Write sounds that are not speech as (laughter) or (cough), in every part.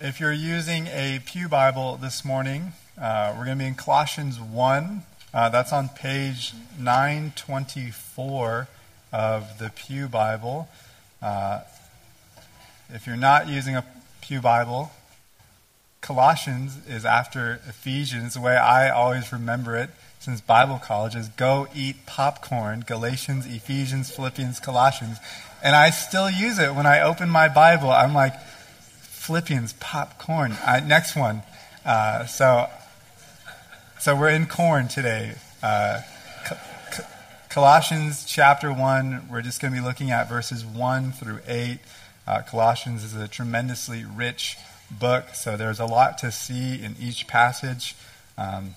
If you're using a Pew Bible this morning, uh, we're going to be in Colossians 1. Uh, that's on page 924 of the Pew Bible. Uh, if you're not using a Pew Bible, Colossians is after Ephesians. The way I always remember it since Bible college is go eat popcorn, Galatians, Ephesians, Philippians, Colossians. And I still use it when I open my Bible. I'm like, Philippians, popcorn. I, next one. Uh, so, so we're in corn today. Uh, Colossians chapter 1, we're just going to be looking at verses 1 through 8. Uh, Colossians is a tremendously rich book, so there's a lot to see in each passage. Um,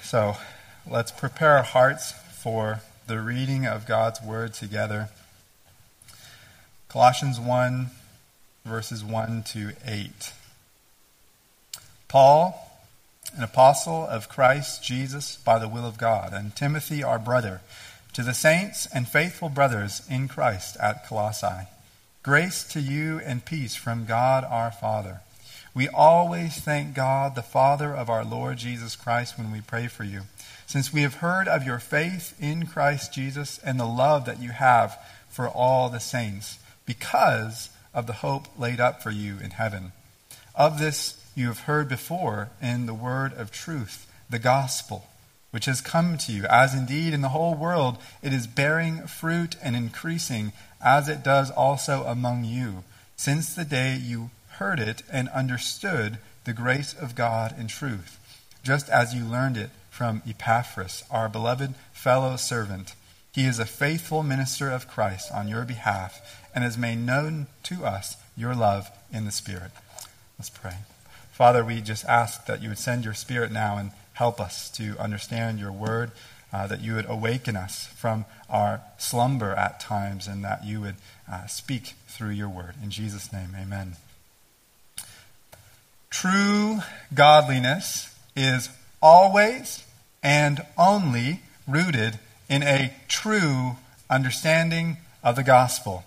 so let's prepare our hearts for the reading of God's word together. Colossians 1 verses 1 to 8. Paul, an apostle of Christ Jesus by the will of God, and Timothy, our brother, to the saints and faithful brothers in Christ at Colossae. Grace to you and peace from God our Father. We always thank God, the Father of our Lord Jesus Christ, when we pray for you, since we have heard of your faith in Christ Jesus and the love that you have for all the saints, because of the hope laid up for you in heaven. Of this you have heard before in the word of truth, the gospel, which has come to you, as indeed in the whole world it is bearing fruit and increasing, as it does also among you, since the day you heard it and understood the grace of God in truth, just as you learned it from Epaphras, our beloved fellow servant. He is a faithful minister of Christ on your behalf and has made known to us your love in the Spirit. Let's pray. Father, we just ask that you would send your Spirit now and help us to understand your word, uh, that you would awaken us from our slumber at times, and that you would uh, speak through your word. In Jesus' name, amen. True godliness is always and only rooted in a true understanding of the gospel.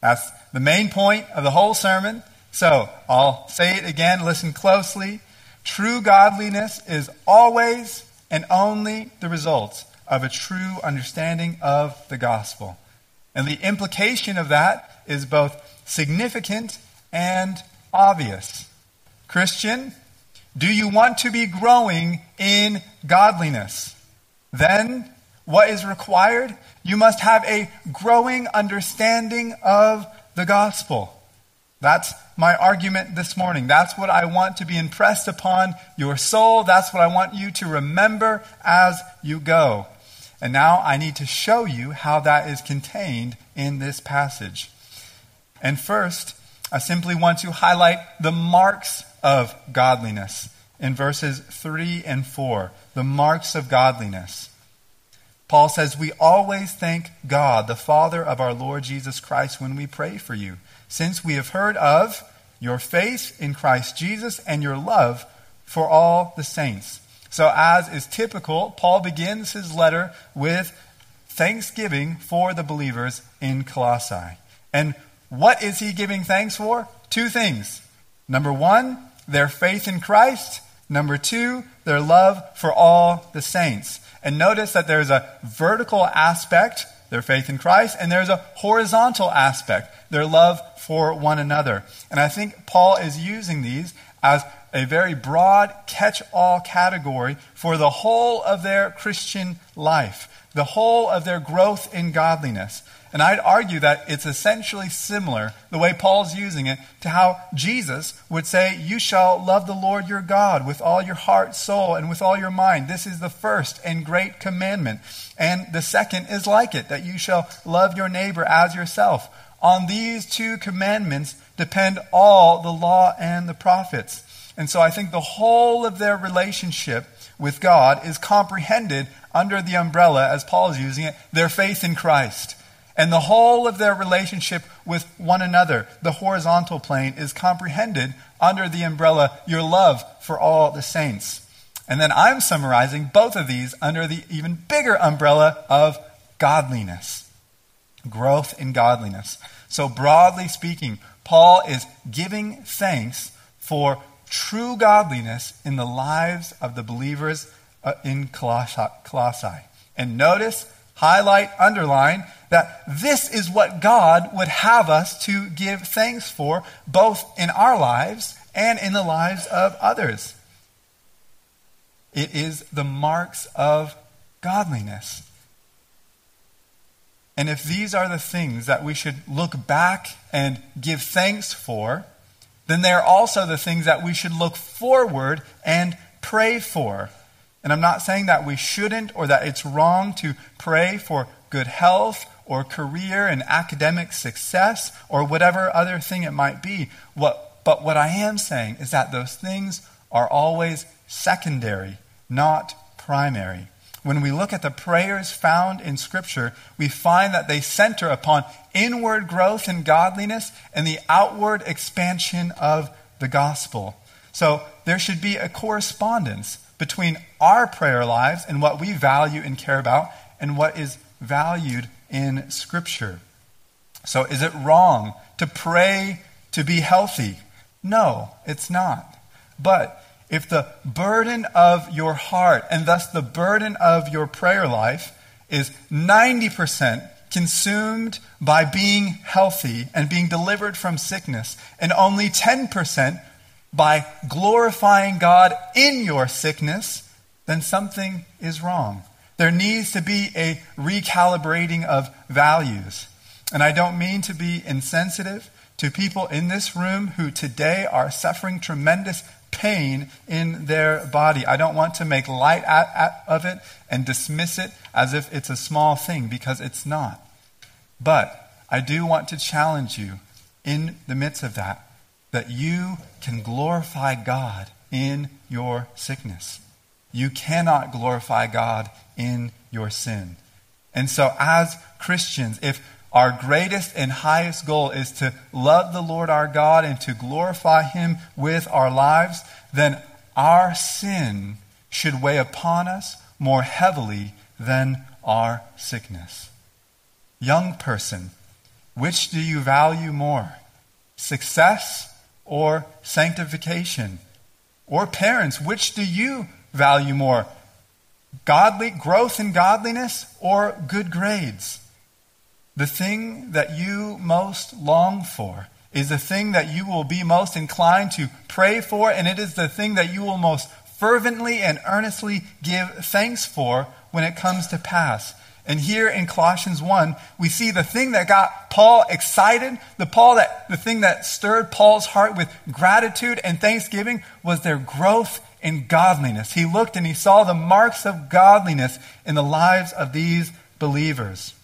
That's the main point of the whole sermon. So I'll say it again, listen closely. True godliness is always and only the result of a true understanding of the gospel. And the implication of that is both significant and obvious. Christian, do you want to be growing in godliness? Then what is required? You must have a growing understanding of the gospel. That's my argument this morning. That's what I want to be impressed upon your soul. That's what I want you to remember as you go. And now I need to show you how that is contained in this passage. And first, I simply want to highlight the marks of godliness in verses 3 and 4. The marks of godliness. Paul says, We always thank God, the Father of our Lord Jesus Christ, when we pray for you, since we have heard of your faith in Christ Jesus and your love for all the saints. So, as is typical, Paul begins his letter with thanksgiving for the believers in Colossae. And what is he giving thanks for? Two things. Number one, their faith in Christ. Number two, their love for all the saints. And notice that there's a vertical aspect, their faith in Christ, and there's a horizontal aspect, their love for one another. And I think Paul is using these as a very broad catch all category for the whole of their Christian life, the whole of their growth in godliness. And I'd argue that it's essentially similar, the way Paul's using it, to how Jesus would say, You shall love the Lord your God with all your heart, soul, and with all your mind. This is the first and great commandment. And the second is like it, that you shall love your neighbor as yourself. On these two commandments depend all the law and the prophets. And so I think the whole of their relationship with God is comprehended under the umbrella, as Paul is using it, their faith in Christ. And the whole of their relationship with one another, the horizontal plane, is comprehended under the umbrella, your love for all the saints. And then I'm summarizing both of these under the even bigger umbrella of godliness, growth in godliness. So, broadly speaking, Paul is giving thanks for true godliness in the lives of the believers uh, in Colossae. And notice, highlight, underline that this is what God would have us to give thanks for, both in our lives and in the lives of others. It is the marks of godliness. And if these are the things that we should look back and give thanks for, then they are also the things that we should look forward and pray for. And I'm not saying that we shouldn't or that it's wrong to pray for good health or career and academic success or whatever other thing it might be. What, but what I am saying is that those things are always secondary, not primary. When we look at the prayers found in Scripture, we find that they center upon inward growth in godliness and the outward expansion of the gospel. So there should be a correspondence between our prayer lives and what we value and care about and what is valued in Scripture. So, is it wrong to pray to be healthy? No, it's not. But if the burden of your heart and thus the burden of your prayer life is 90% consumed by being healthy and being delivered from sickness, and only 10% by glorifying God in your sickness, then something is wrong. There needs to be a recalibrating of values. And I don't mean to be insensitive to people in this room who today are suffering tremendous pain in their body. I don't want to make light at, at, of it and dismiss it as if it's a small thing because it's not. But I do want to challenge you in the midst of that that you can glorify God in your sickness. You cannot glorify God in your sin. And so, as Christians, if our greatest and highest goal is to love the Lord our God and to glorify Him with our lives, then our sin should weigh upon us more heavily than our sickness. Young person, which do you value more? Success or sanctification? Or parents, which do you value more? Godly growth in godliness or good grades? The thing that you most long for is the thing that you will be most inclined to pray for, and it is the thing that you will most fervently and earnestly give thanks for when it comes to pass. And here in Colossians 1, we see the thing that got Paul excited, the Paul that the thing that stirred Paul's heart with gratitude and thanksgiving was their growth in godliness. He looked and he saw the marks of godliness in the lives of these believers.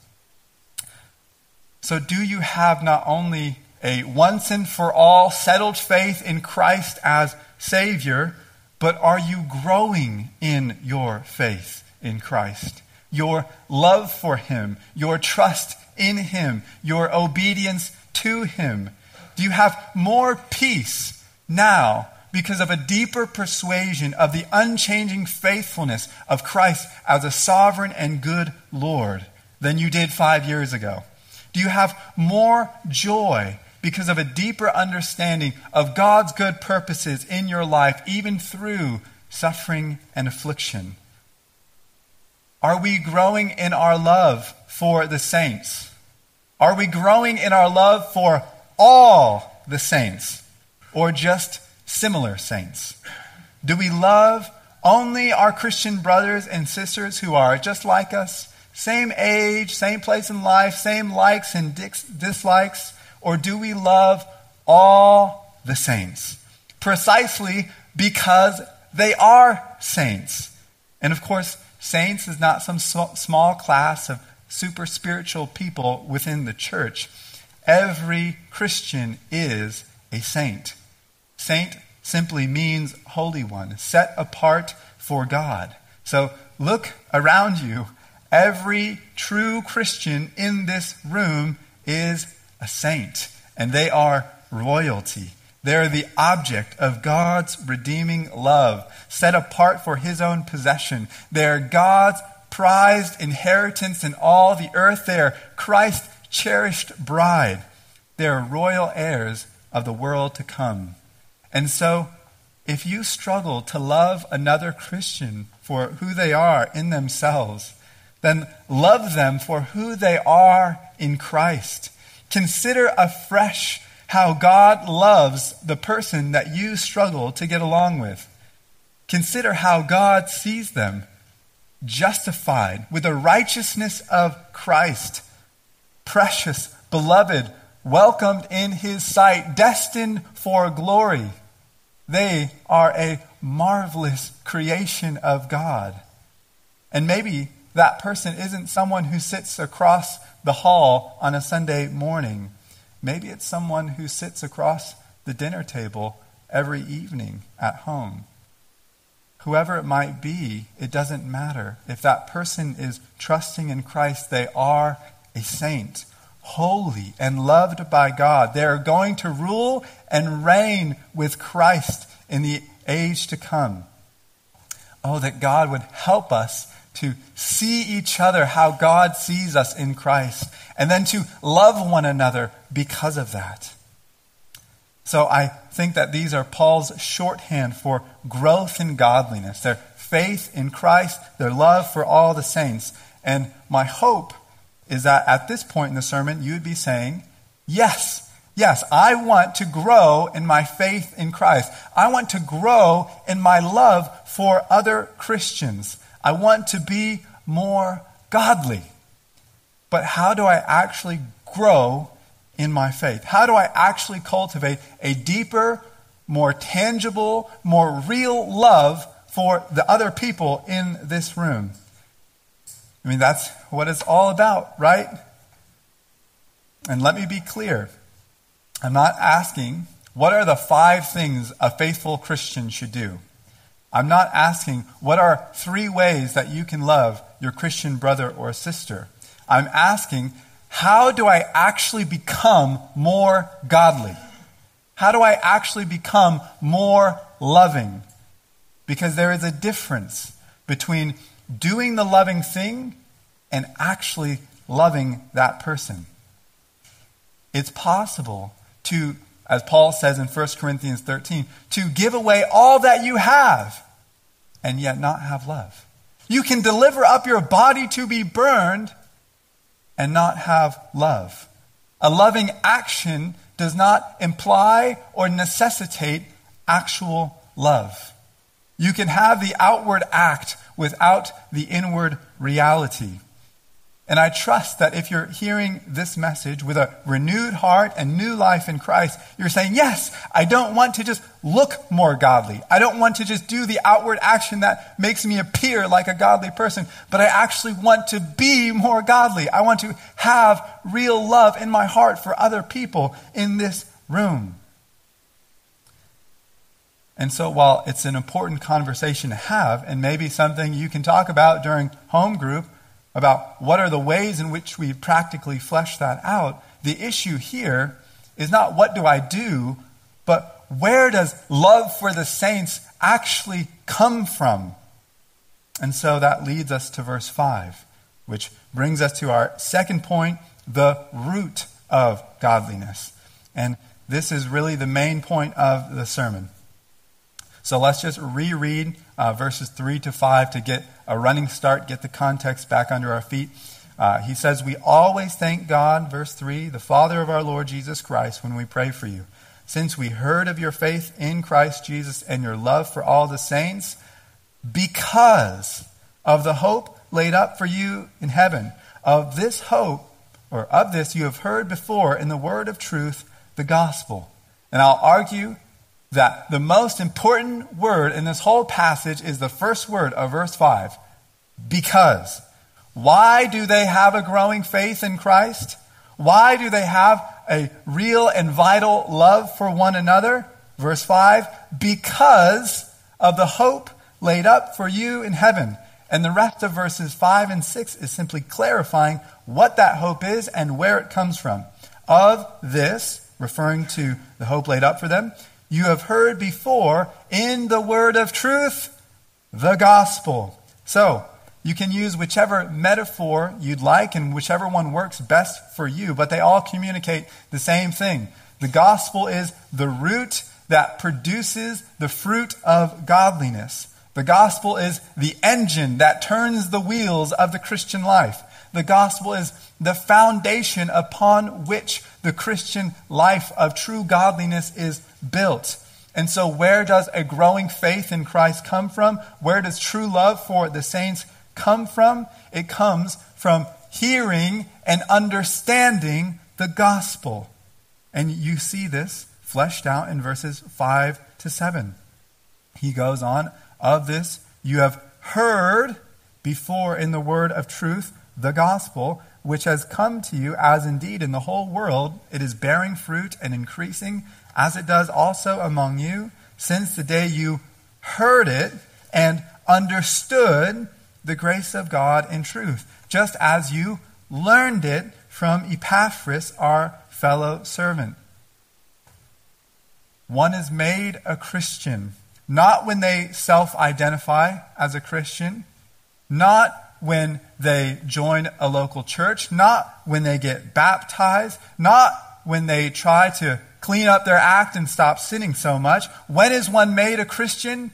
So, do you have not only a once and for all settled faith in Christ as Savior, but are you growing in your faith in Christ? Your love for Him, your trust in Him, your obedience to Him? Do you have more peace now because of a deeper persuasion of the unchanging faithfulness of Christ as a sovereign and good Lord than you did five years ago? Do you have more joy because of a deeper understanding of God's good purposes in your life, even through suffering and affliction? Are we growing in our love for the saints? Are we growing in our love for all the saints or just similar saints? Do we love only our Christian brothers and sisters who are just like us? Same age, same place in life, same likes and dislikes? Or do we love all the saints? Precisely because they are saints. And of course, saints is not some small class of super spiritual people within the church. Every Christian is a saint. Saint simply means holy one, set apart for God. So look around you Every true Christian in this room is a saint, and they are royalty. They're the object of God's redeeming love, set apart for his own possession. They're God's prized inheritance in all the earth. They are Christ's cherished bride. They are royal heirs of the world to come. And so, if you struggle to love another Christian for who they are in themselves, then love them for who they are in Christ. Consider afresh how God loves the person that you struggle to get along with. Consider how God sees them justified with the righteousness of Christ, precious, beloved, welcomed in his sight, destined for glory. They are a marvelous creation of God. And maybe that person isn't someone who sits across the hall on a Sunday morning. Maybe it's someone who sits across the dinner table every evening at home. Whoever it might be, it doesn't matter. If that person is trusting in Christ, they are a saint, holy and loved by God. They are going to rule and reign with Christ in the age to come. Oh, that God would help us to see each other how God sees us in Christ, and then to love one another because of that. So I think that these are Paul's shorthand for growth in godliness, their faith in Christ, their love for all the saints. And my hope is that at this point in the sermon, you would be saying, Yes, yes, I want to grow in my faith in Christ. I want to grow in my love for other Christians. I want to be more godly. But how do I actually grow in my faith? How do I actually cultivate a deeper, more tangible, more real love for the other people in this room? I mean, that's what it's all about, right? And let me be clear. I'm not asking what are the five things a faithful Christian should do. I'm not asking what are three ways that you can love your Christian brother or sister. I'm asking how do I actually become more godly? How do I actually become more loving? Because there is a difference between doing the loving thing and actually loving that person. It's possible to, as Paul says in 1 Corinthians 13, to give away all that you have and yet not have love. You can deliver up your body to be burned and not have love. A loving action does not imply or necessitate actual love. You can have the outward act without the inward reality. And I trust that if you're hearing this message with a renewed heart and new life in Christ, you're saying, Yes, I don't want to just look more godly. I don't want to just do the outward action that makes me appear like a godly person, but I actually want to be more godly. I want to have real love in my heart for other people in this room. And so, while it's an important conversation to have, and maybe something you can talk about during home group, about what are the ways in which we practically flesh that out, the issue here is not what do I do, but where does love for the saints actually come from? And so that leads us to verse 5, which brings us to our second point the root of godliness. And this is really the main point of the sermon. So let's just reread uh, verses 3 to 5 to get a running start, get the context back under our feet. Uh, he says, We always thank God, verse 3, the Father of our Lord Jesus Christ, when we pray for you. Since we heard of your faith in Christ Jesus and your love for all the saints, because of the hope laid up for you in heaven. Of this hope, or of this you have heard before in the word of truth, the gospel. And I'll argue that the most important word in this whole passage is the first word of verse 5 because. Why do they have a growing faith in Christ? Why do they have a real and vital love for one another? Verse 5 because of the hope laid up for you in heaven. And the rest of verses 5 and 6 is simply clarifying what that hope is and where it comes from. Of this, referring to the hope laid up for them, you have heard before in the word of truth, the gospel. So, You can use whichever metaphor you'd like and whichever one works best for you, but they all communicate the same thing. The gospel is the root that produces the fruit of godliness. The gospel is the engine that turns the wheels of the Christian life. The gospel is the foundation upon which the Christian life of true godliness is built. And so, where does a growing faith in Christ come from? Where does true love for the saints come from? It comes from hearing and understanding the gospel. And you see this fleshed out in verses 5 to 7. He goes on, Of this you have heard before in the word of truth, the gospel, which has come to you, as indeed in the whole world it is bearing fruit and increasing, as it does also among you, since the day you heard it and understood the grace of God in truth, just as you learned it from Epaphras, our fellow servant. One is made a Christian, not when they self identify as a Christian, not when they join a local church, not when they get baptized, not when they try to clean up their act and stop sinning so much. When is one made a Christian?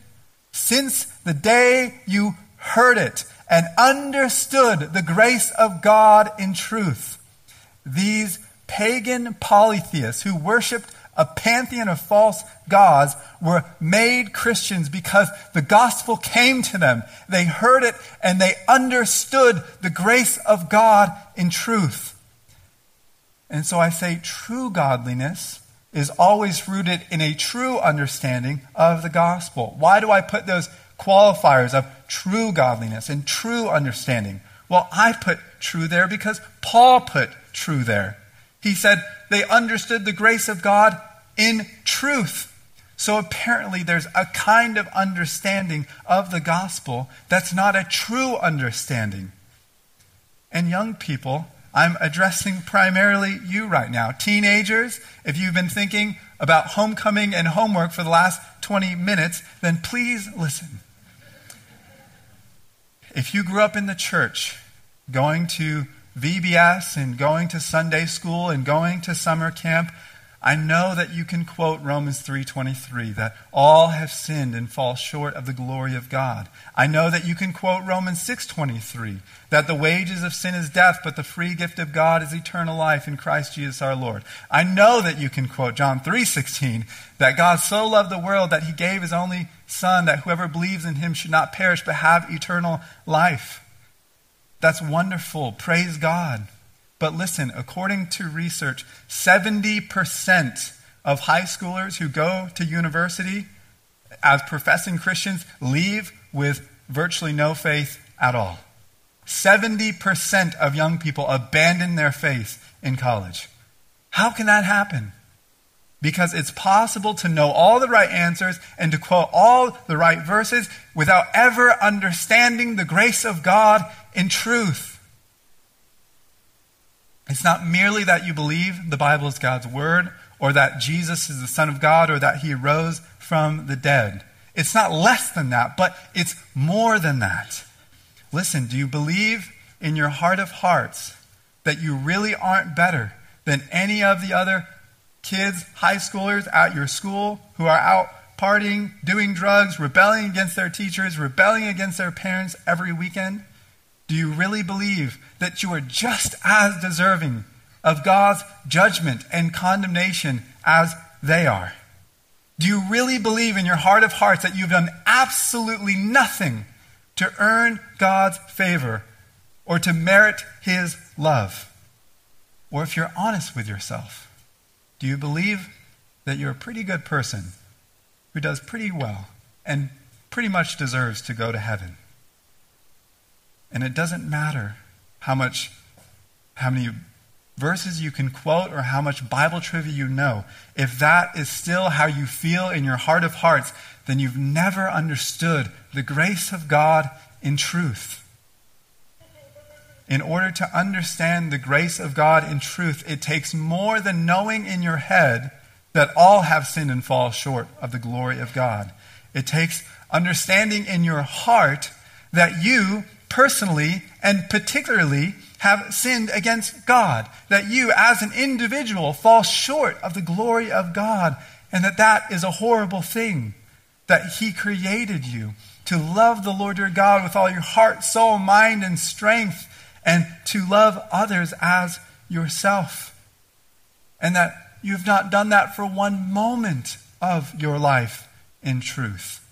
Since the day you heard it and understood the grace of God in truth. These pagan polytheists who worshiped a pantheon of false gods were made Christians because the gospel came to them. They heard it and they understood the grace of God in truth. And so I say true godliness is always rooted in a true understanding of the gospel. Why do I put those qualifiers of true godliness and true understanding? Well, I put true there because Paul put true there. He said they understood the grace of God in truth. So apparently, there's a kind of understanding of the gospel that's not a true understanding. And young people, I'm addressing primarily you right now. Teenagers, if you've been thinking about homecoming and homework for the last 20 minutes, then please listen. If you grew up in the church, going to VBS and going to Sunday school and going to summer camp, I know that you can quote Romans 3:23 that all have sinned and fall short of the glory of God. I know that you can quote Romans 6:23 that the wages of sin is death but the free gift of God is eternal life in Christ Jesus our Lord. I know that you can quote John 3:16 that God so loved the world that he gave his only son that whoever believes in him should not perish but have eternal life. That's wonderful. Praise God. But listen, according to research, 70% of high schoolers who go to university as professing Christians leave with virtually no faith at all. 70% of young people abandon their faith in college. How can that happen? Because it's possible to know all the right answers and to quote all the right verses without ever understanding the grace of God in truth. It's not merely that you believe the Bible is God's word or that Jesus is the Son of God or that he rose from the dead. It's not less than that, but it's more than that. Listen, do you believe in your heart of hearts that you really aren't better than any of the other kids, high schoolers at your school who are out partying, doing drugs, rebelling against their teachers, rebelling against their parents every weekend? Do you really believe that you are just as deserving of God's judgment and condemnation as they are? Do you really believe in your heart of hearts that you've done absolutely nothing to earn God's favor or to merit His love? Or if you're honest with yourself, do you believe that you're a pretty good person who does pretty well and pretty much deserves to go to heaven? And it doesn't matter how much, how many verses you can quote or how much Bible trivia you know. If that is still how you feel in your heart of hearts, then you've never understood the grace of God in truth. In order to understand the grace of God in truth, it takes more than knowing in your head that all have sinned and fall short of the glory of God. It takes understanding in your heart that you personally and particularly have sinned against God, that you as an individual fall short of the glory of God, and that that is a horrible thing, that He created you to love the Lord your God with all your heart, soul, mind, and strength, and to love others as yourself. And that you have not done that for one moment of your life in truth.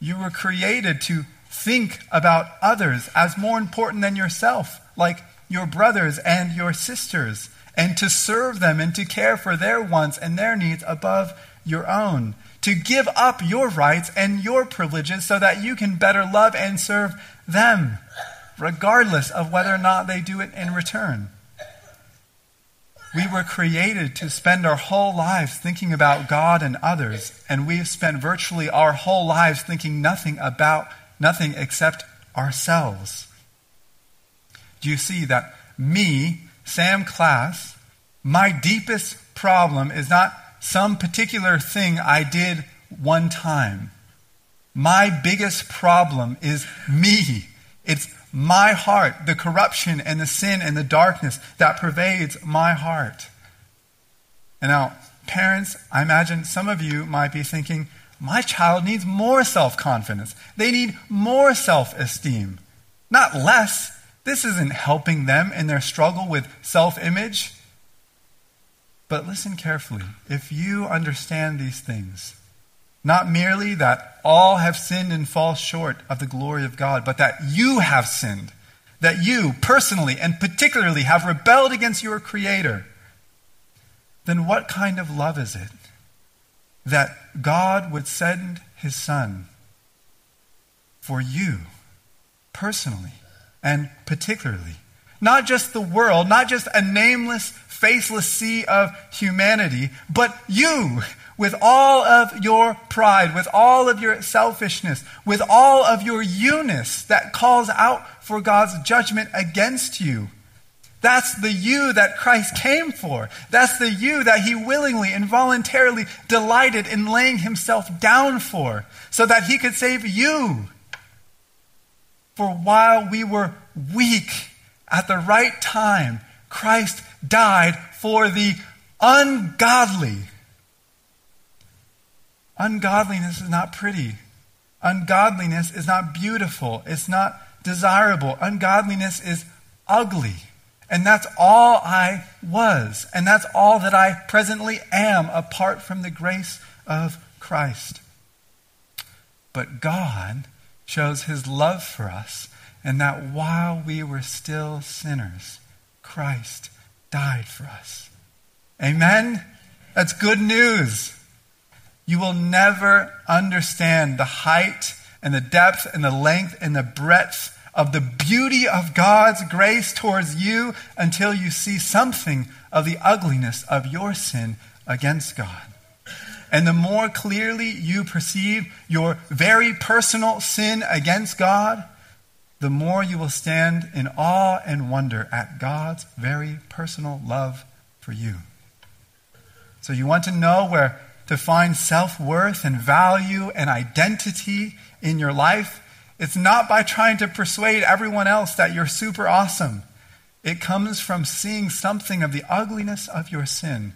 You were created to think about others as more important than yourself, like your brothers and your sisters, and to serve them and to care for their wants and their needs above your own. To give up your rights and your privileges so that you can better love and serve them, regardless of whether or not they do it in return. We were created to spend our whole lives thinking about God and others, and we have spent virtually our whole lives thinking nothing about nothing except ourselves. Do you see that me, Sam Class, my deepest problem is not some particular thing I did one time. My biggest problem is me. It's my heart, the corruption and the sin and the darkness that pervades my heart. And now, parents, I imagine some of you might be thinking, my child needs more self confidence. They need more self esteem, not less. This isn't helping them in their struggle with self image. But listen carefully. If you understand these things, not merely that all have sinned and fall short of the glory of God, but that you have sinned, that you personally and particularly have rebelled against your Creator, then what kind of love is it that God would send His Son for you personally and particularly? Not just the world, not just a nameless, faceless sea of humanity, but you with all of your pride, with all of your selfishness, with all of your you-ness that calls out for God's judgment against you. That's the you that Christ came for. That's the you that he willingly and voluntarily delighted in laying himself down for, so that he could save you. For while we were weak at the right time, Christ died for the ungodly. Ungodliness is not pretty. Ungodliness is not beautiful. It's not desirable. Ungodliness is ugly. And that's all I was. And that's all that I presently am apart from the grace of Christ. But God shows his love for us, and that while we were still sinners, Christ died for us. Amen? That's good news. You will never understand the height and the depth and the length and the breadth of the beauty of God's grace towards you until you see something of the ugliness of your sin against God. And the more clearly you perceive your very personal sin against God, the more you will stand in awe and wonder at God's very personal love for you. So you want to know where to find self worth and value and identity in your life, it's not by trying to persuade everyone else that you're super awesome. It comes from seeing something of the ugliness of your sin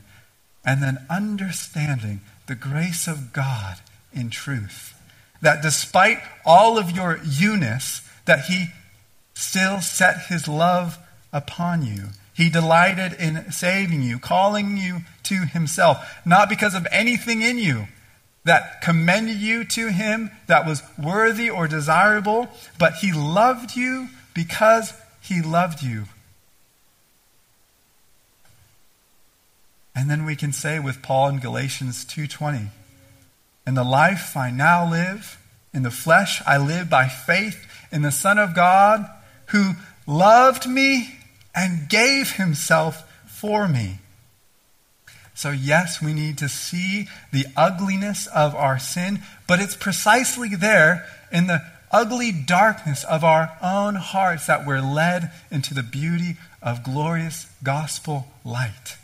and then understanding the grace of God in truth. That despite all of your you-ness, that He still set His love upon you he delighted in saving you, calling you to himself, not because of anything in you that commended you to him that was worthy or desirable, but he loved you because he loved you. And then we can say with Paul in Galatians 2:20, "In the life I now live, in the flesh I live by faith in the Son of God, who loved me and gave himself for me. So, yes, we need to see the ugliness of our sin, but it's precisely there in the ugly darkness of our own hearts that we're led into the beauty of glorious gospel light.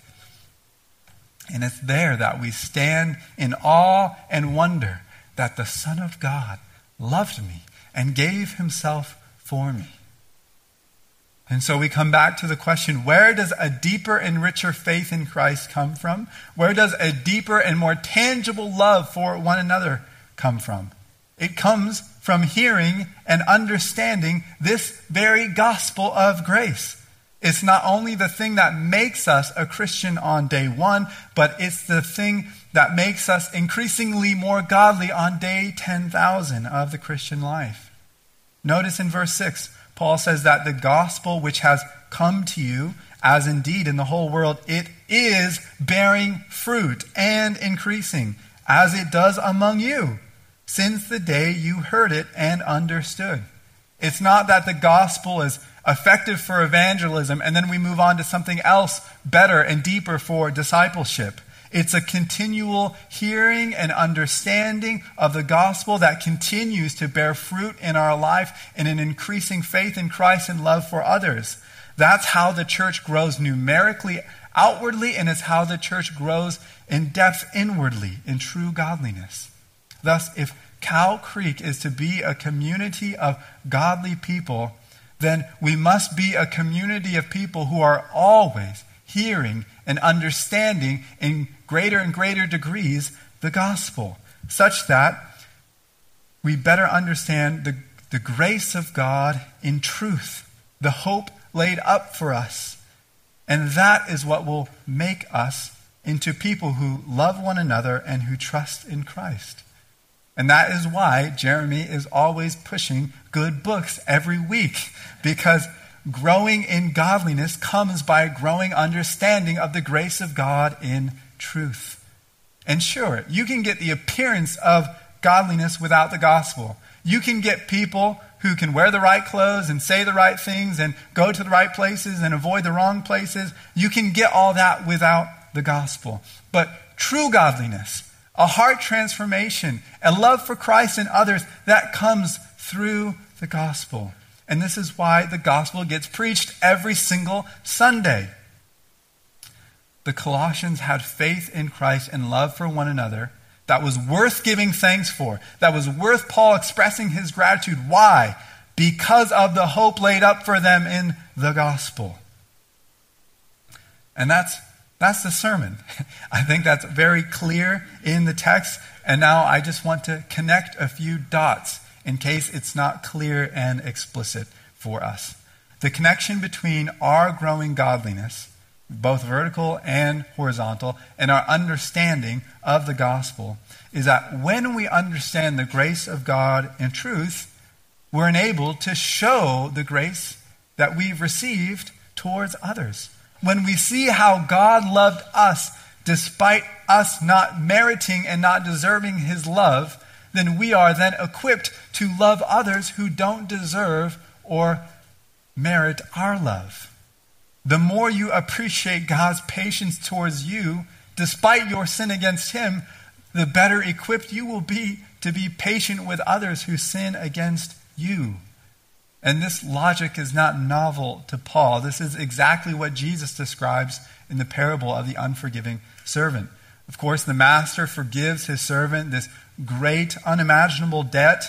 And it's there that we stand in awe and wonder that the Son of God loved me and gave himself for me. And so we come back to the question where does a deeper and richer faith in Christ come from? Where does a deeper and more tangible love for one another come from? It comes from hearing and understanding this very gospel of grace. It's not only the thing that makes us a Christian on day one, but it's the thing that makes us increasingly more godly on day 10,000 of the Christian life. Notice in verse 6, Paul says that the gospel which has come to you, as indeed in the whole world, it is bearing fruit and increasing, as it does among you, since the day you heard it and understood. It's not that the gospel is effective for evangelism and then we move on to something else better and deeper for discipleship. It's a continual hearing and understanding of the gospel that continues to bear fruit in our life in an increasing faith in Christ and love for others. That's how the church grows numerically outwardly, and it's how the church grows in depth inwardly in true godliness. Thus, if Cow Creek is to be a community of godly people, then we must be a community of people who are always hearing and understanding in greater and greater degrees the gospel, such that we better understand the, the grace of God in truth, the hope laid up for us. And that is what will make us into people who love one another and who trust in Christ. And that is why Jeremy is always pushing good books every week, because growing in godliness comes by growing understanding of the grace of God in truth. And sure, you can get the appearance of godliness without the gospel. You can get people who can wear the right clothes and say the right things and go to the right places and avoid the wrong places. You can get all that without the gospel. But true godliness, a heart transformation, a love for Christ and others, that comes through the gospel. And this is why the gospel gets preached every single Sunday. The Colossians had faith in Christ and love for one another that was worth giving thanks for, that was worth Paul expressing his gratitude. Why? Because of the hope laid up for them in the gospel. And that's that's the sermon. (laughs) I think that's very clear in the text. And now I just want to connect a few dots in case it's not clear and explicit for us. The connection between our growing godliness, both vertical and horizontal, and our understanding of the gospel is that when we understand the grace of God in truth, we're enabled to show the grace that we've received towards others when we see how God loved us despite us not meriting and not deserving his love, then we are then equipped to love others who don't deserve or merit our love. The more you appreciate God's patience towards you, despite your sin against him, the better equipped you will be to be patient with others who sin against you. And this logic is not novel to Paul. This is exactly what Jesus describes in the parable of the unforgiving servant. Of course, the master forgives his servant this great, unimaginable debt,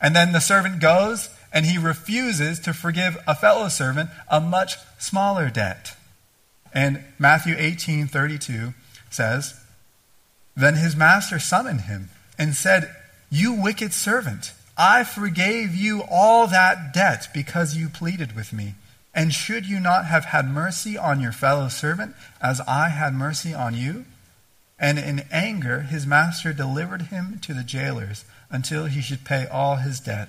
and then the servant goes and he refuses to forgive a fellow servant a much smaller debt. And Matthew 18 32 says, Then his master summoned him and said, You wicked servant. I forgave you all that debt because you pleaded with me. And should you not have had mercy on your fellow servant as I had mercy on you? And in anger, his master delivered him to the jailers until he should pay all his debt.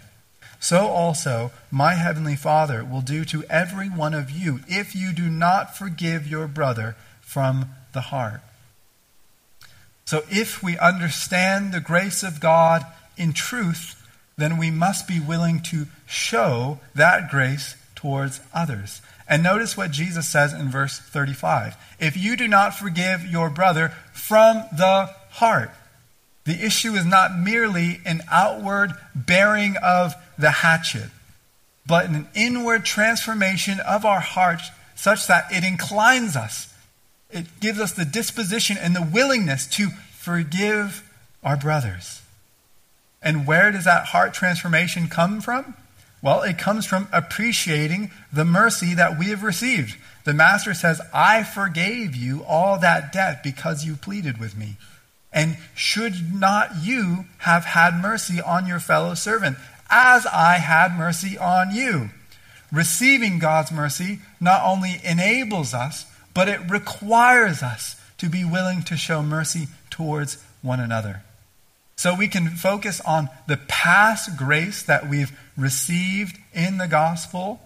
So also my heavenly Father will do to every one of you if you do not forgive your brother from the heart. So if we understand the grace of God in truth, then we must be willing to show that grace towards others. And notice what Jesus says in verse 35. If you do not forgive your brother from the heart, the issue is not merely an outward bearing of the hatchet, but an inward transformation of our hearts such that it inclines us. It gives us the disposition and the willingness to forgive our brothers. And where does that heart transformation come from? Well, it comes from appreciating the mercy that we have received. The master says, I forgave you all that debt because you pleaded with me. And should not you have had mercy on your fellow servant, as I had mercy on you? Receiving God's mercy not only enables us, but it requires us to be willing to show mercy towards one another. So we can focus on the past grace that we've received in the gospel,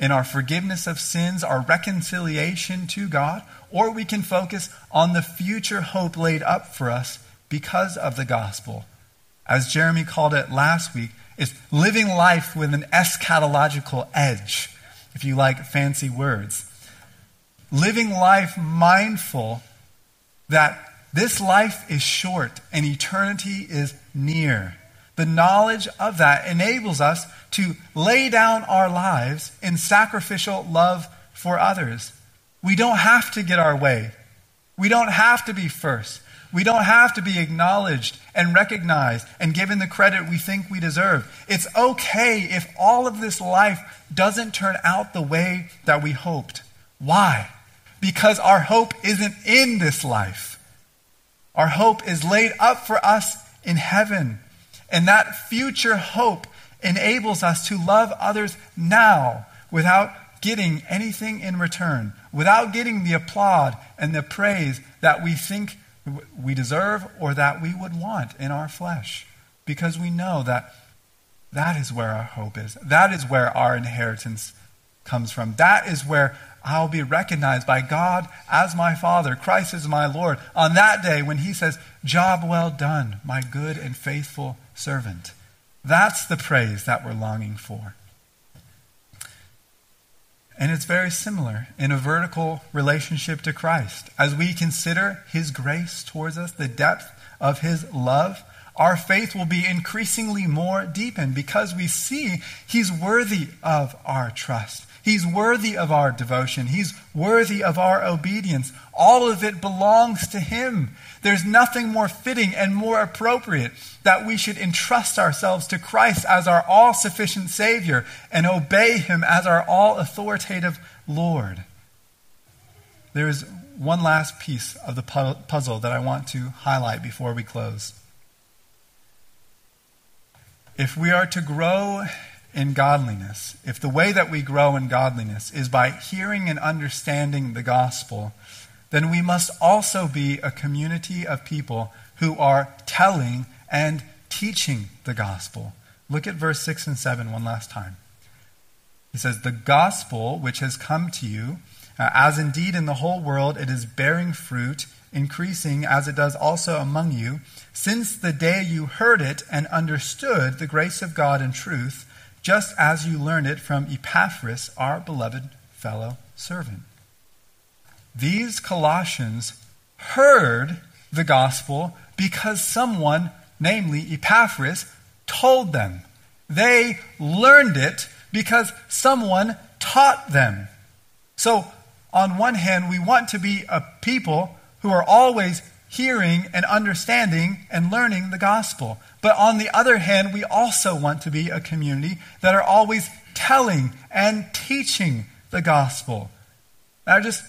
in our forgiveness of sins, our reconciliation to God, or we can focus on the future hope laid up for us because of the gospel. As Jeremy called it last week, is living life with an eschatological edge, if you like fancy words. Living life mindful that this life is short and eternity is near. The knowledge of that enables us to lay down our lives in sacrificial love for others. We don't have to get our way. We don't have to be first. We don't have to be acknowledged and recognized and given the credit we think we deserve. It's okay if all of this life doesn't turn out the way that we hoped. Why? Because our hope isn't in this life. Our hope is laid up for us in heaven. And that future hope enables us to love others now without getting anything in return, without getting the applaud and the praise that we think we deserve or that we would want in our flesh. Because we know that that is where our hope is. That is where our inheritance comes from. That is where I'll be recognized by God as my Father, Christ is my Lord, on that day when He says, Job well done, my good and faithful servant. That's the praise that we're longing for. And it's very similar in a vertical relationship to Christ. As we consider His grace towards us, the depth of His love, our faith will be increasingly more deepened because we see He's worthy of our trust. He's worthy of our devotion. He's worthy of our obedience. All of it belongs to Him. There's nothing more fitting and more appropriate that we should entrust ourselves to Christ as our all sufficient Savior and obey Him as our all authoritative Lord. There is one last piece of the puzzle that I want to highlight before we close. If we are to grow in godliness, if the way that we grow in godliness is by hearing and understanding the gospel, then we must also be a community of people who are telling and teaching the gospel. Look at verse 6 and 7 one last time. He says, The gospel which has come to you, uh, as indeed in the whole world it is bearing fruit, increasing as it does also among you, since the day you heard it and understood the grace of God in truth just as you learned it from Epaphras, our beloved fellow servant. These Colossians heard the gospel because someone, namely Epaphras, told them. They learned it because someone taught them. So, on one hand, we want to be a people who are always hearing and understanding and learning the gospel. But on the other hand, we also want to be a community that are always telling and teaching the gospel. I just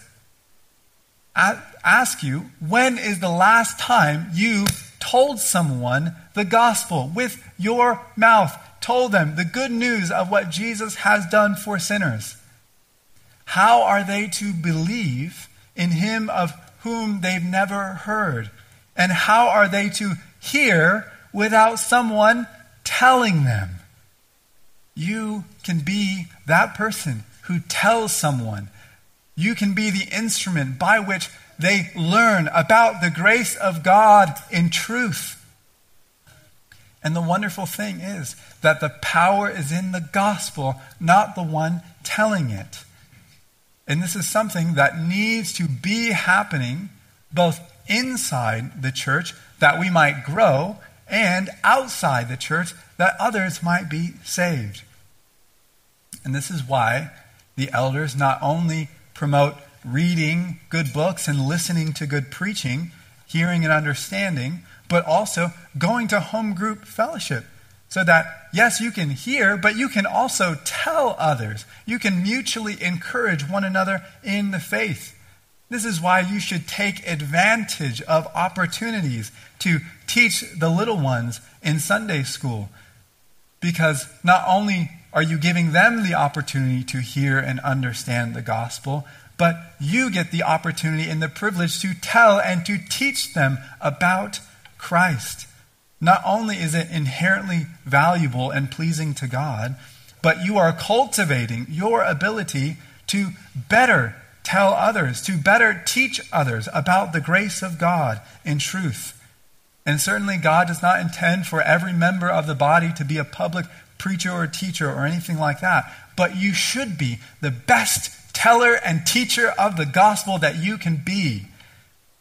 ask you, when is the last time you told someone the gospel with your mouth? Told them the good news of what Jesus has done for sinners. How are they to believe in him of whom they've never heard? And how are they to hear without someone telling them? You can be that person who tells someone. You can be the instrument by which they learn about the grace of God in truth. And the wonderful thing is that the power is in the gospel, not the one telling it. And this is something that needs to be happening both inside the church that we might grow and outside the church that others might be saved. And this is why the elders not only promote reading good books and listening to good preaching, hearing and understanding, but also going to home group fellowship So that, yes, you can hear, but you can also tell others. You can mutually encourage one another in the faith. This is why you should take advantage of opportunities to teach the little ones in Sunday school. Because not only are you giving them the opportunity to hear and understand the gospel, but you get the opportunity and the privilege to tell and to teach them about Christ. Not only is it inherently valuable and pleasing to God, but you are cultivating your ability to better tell others, to better teach others about the grace of God in truth. And certainly, God does not intend for every member of the body to be a public preacher or teacher or anything like that. But you should be the best teller and teacher of the gospel that you can be.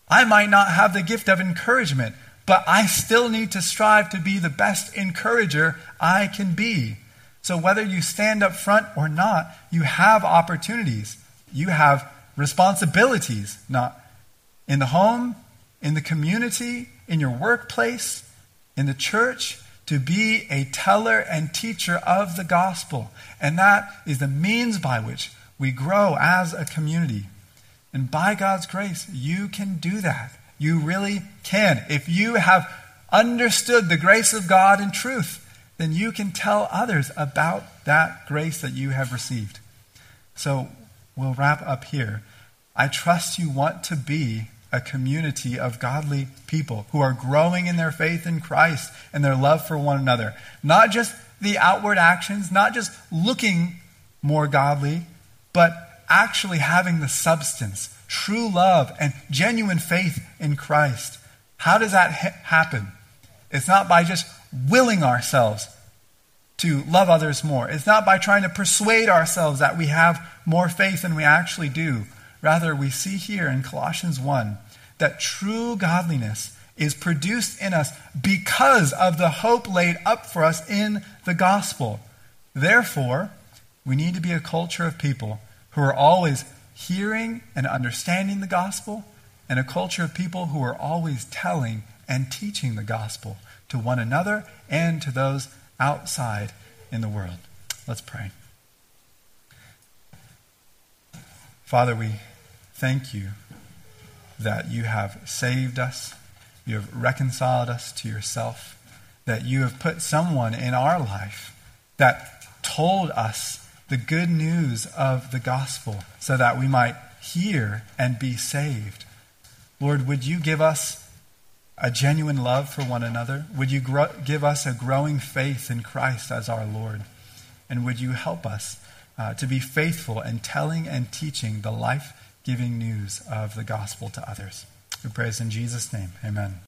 I might not have the gift of encouragement, but I still need to strive to be the best encourager I can be. So whether you stand up front or not, you have opportunities. You have responsibilities, not in the home, in the community, in your workplace, in the church, to be a teller and teacher of the gospel. And that is the means by which we grow as a community. And by God's grace, you can do that. You really can. If you have understood the grace of God in truth, then you can tell others about that grace that you have received. So we'll wrap up here. I trust you want to be a community of godly people who are growing in their faith in Christ and their love for one another. Not just the outward actions, not just looking more godly, but actually having the substance true love and genuine faith in Christ. How does that ha- happen? It's not by just willing ourselves to love others more. It's not by trying to persuade ourselves that we have more faith than we actually do. Rather, we see here in Colossians 1 that true godliness is produced in us because of the hope laid up for us in the gospel. Therefore, we need to be a culture of people who are always hearing and understanding the gospel, and a culture of people who are always telling and teaching the gospel to one another and to those outside in the world. Let's pray. Father, we thank you that you have saved us, you have reconciled us to yourself, that you have put someone in our life that told us the good news of the gospel so that we might hear and be saved. Lord, would you give us a genuine love for one another? Would you grow, give us a growing faith in Christ as our Lord? And would you help us uh, to be faithful in telling and teaching the life giving news of the gospel to others? We praise in Jesus' name. Amen.